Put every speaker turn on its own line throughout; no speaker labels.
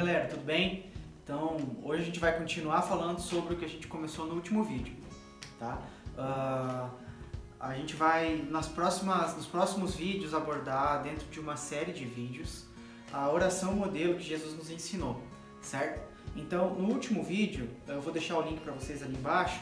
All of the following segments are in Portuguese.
galera, tudo bem? Então, hoje a gente vai continuar falando sobre o que a gente começou no último vídeo, tá? Uh, a gente vai, nas próximas, nos próximos vídeos, abordar, dentro de uma série de vídeos, a oração modelo que Jesus nos ensinou, certo? Então, no último vídeo, eu vou deixar o link para vocês ali embaixo,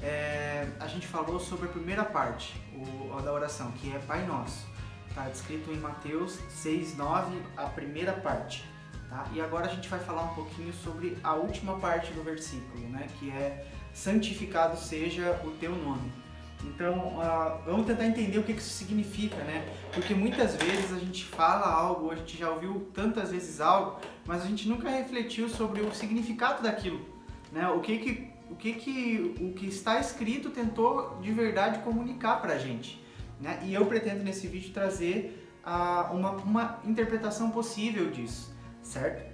é, a gente falou sobre a primeira parte o, da oração, que é Pai Nosso. Está descrito em Mateus 6, 9, a primeira parte. Tá? E agora a gente vai falar um pouquinho sobre a última parte do versículo, né? que é santificado seja o teu nome. Então, uh, vamos tentar entender o que isso significa, né? Porque muitas vezes a gente fala algo, a gente já ouviu tantas vezes algo, mas a gente nunca refletiu sobre o significado daquilo, né? O que que o que que o que está escrito tentou de verdade comunicar para a gente, né? E eu pretendo nesse vídeo trazer uh, uma, uma interpretação possível disso certo?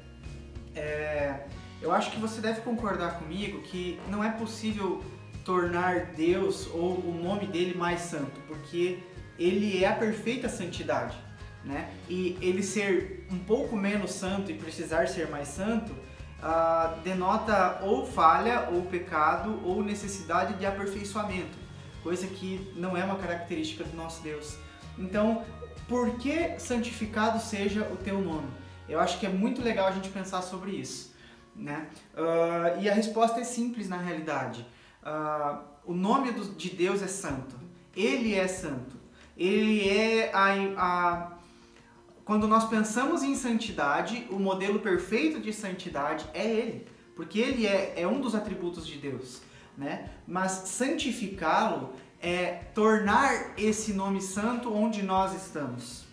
É, eu acho que você deve concordar comigo que não é possível tornar Deus ou o nome dele mais santo, porque ele é a perfeita santidade, né? E ele ser um pouco menos santo e precisar ser mais santo uh, denota ou falha, ou pecado, ou necessidade de aperfeiçoamento, coisa que não é uma característica do nosso Deus. Então, por que santificado seja o teu nome? Eu acho que é muito legal a gente pensar sobre isso. Né? Uh, e a resposta é simples na realidade. Uh, o nome do, de Deus é santo. Ele é santo. Ele é a, a. Quando nós pensamos em santidade, o modelo perfeito de santidade é Ele. Porque Ele é, é um dos atributos de Deus. Né? Mas santificá-lo é tornar esse nome santo onde nós estamos.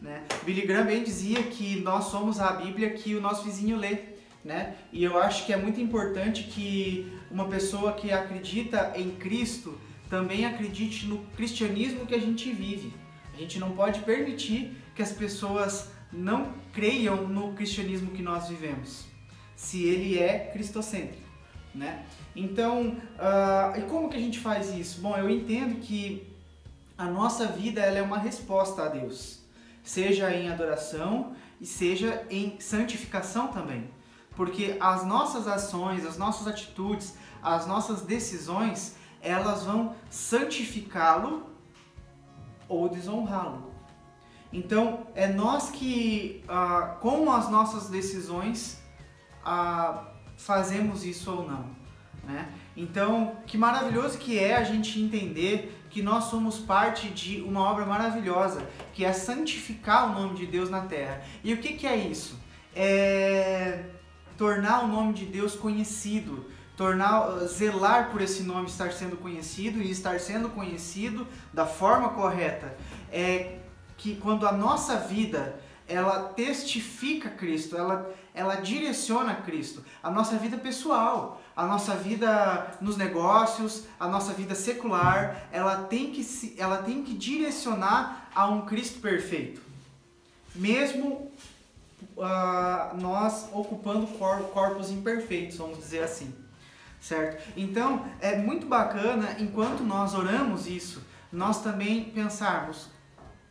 Né? Billy Graham bem dizia que nós somos a Bíblia que o nosso vizinho lê. Né? E eu acho que é muito importante que uma pessoa que acredita em Cristo também acredite no cristianismo que a gente vive. A gente não pode permitir que as pessoas não creiam no cristianismo que nós vivemos, se ele é cristocêntrico. Né? Então, uh, e como que a gente faz isso? Bom, eu entendo que a nossa vida ela é uma resposta a Deus seja em adoração e seja em santificação também. Porque as nossas ações, as nossas atitudes, as nossas decisões, elas vão santificá-lo ou desonrá-lo. Então, é nós que, ah, com as nossas decisões, ah, fazemos isso ou não. Né? Então, que maravilhoso que é a gente entender que nós somos parte de uma obra maravilhosa, que é santificar o nome de Deus na terra. E o que, que é isso? É tornar o nome de Deus conhecido, tornar zelar por esse nome estar sendo conhecido e estar sendo conhecido da forma correta. É que quando a nossa vida ela testifica Cristo, ela, ela direciona Cristo, a nossa vida pessoal, a nossa vida nos negócios, a nossa vida secular, ela tem que, se, ela tem que direcionar a um Cristo perfeito. Mesmo uh, nós ocupando cor, corpos imperfeitos, vamos dizer assim. Certo? Então, é muito bacana, enquanto nós oramos isso, nós também pensarmos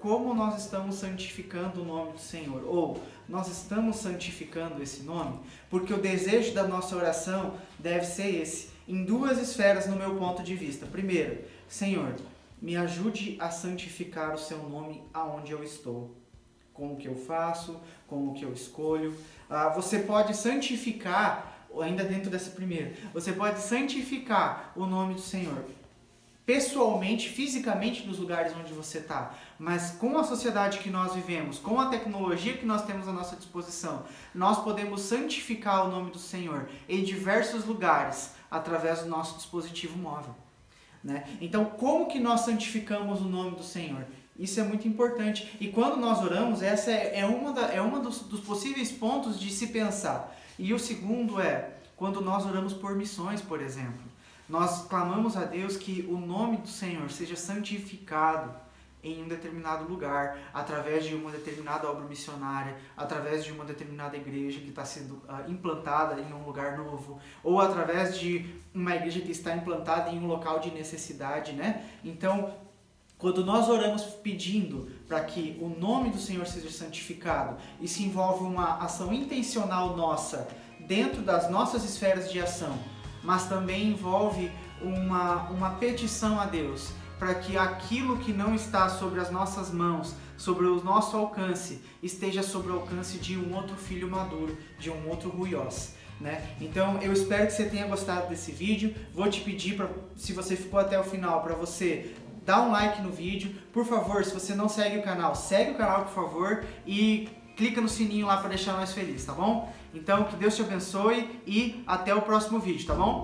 como nós estamos santificando o nome do Senhor. Ou nós estamos santificando esse nome, porque o desejo da nossa oração deve ser esse, em duas esferas no meu ponto de vista. Primeiro, Senhor, me ajude a santificar o seu nome aonde eu estou. Com o que eu faço, com o que eu escolho. Ah, você pode santificar, ainda dentro dessa primeira, você pode santificar o nome do Senhor pessoalmente, fisicamente nos lugares onde você está, mas com a sociedade que nós vivemos, com a tecnologia que nós temos à nossa disposição, nós podemos santificar o nome do Senhor em diversos lugares através do nosso dispositivo móvel. Né? Então, como que nós santificamos o nome do Senhor? Isso é muito importante. E quando nós oramos, essa é, é uma, da, é uma dos, dos possíveis pontos de se pensar. E o segundo é quando nós oramos por missões, por exemplo. Nós clamamos a Deus que o nome do Senhor seja santificado em um determinado lugar, através de uma determinada obra missionária, através de uma determinada igreja que está sendo uh, implantada em um lugar novo, ou através de uma igreja que está implantada em um local de necessidade, né? Então, quando nós oramos pedindo para que o nome do Senhor seja santificado, isso envolve uma ação intencional nossa dentro das nossas esferas de ação, mas também envolve uma, uma petição a Deus para que aquilo que não está sobre as nossas mãos, sobre o nosso alcance, esteja sobre o alcance de um outro filho maduro, de um outro ruiós. Né? Então eu espero que você tenha gostado desse vídeo. Vou te pedir, pra, se você ficou até o final, para você dar um like no vídeo. Por favor, se você não segue o canal, segue o canal por favor e clica no sininho lá para deixar nós felizes, tá bom? Então que Deus te abençoe e até o próximo vídeo, tá bom?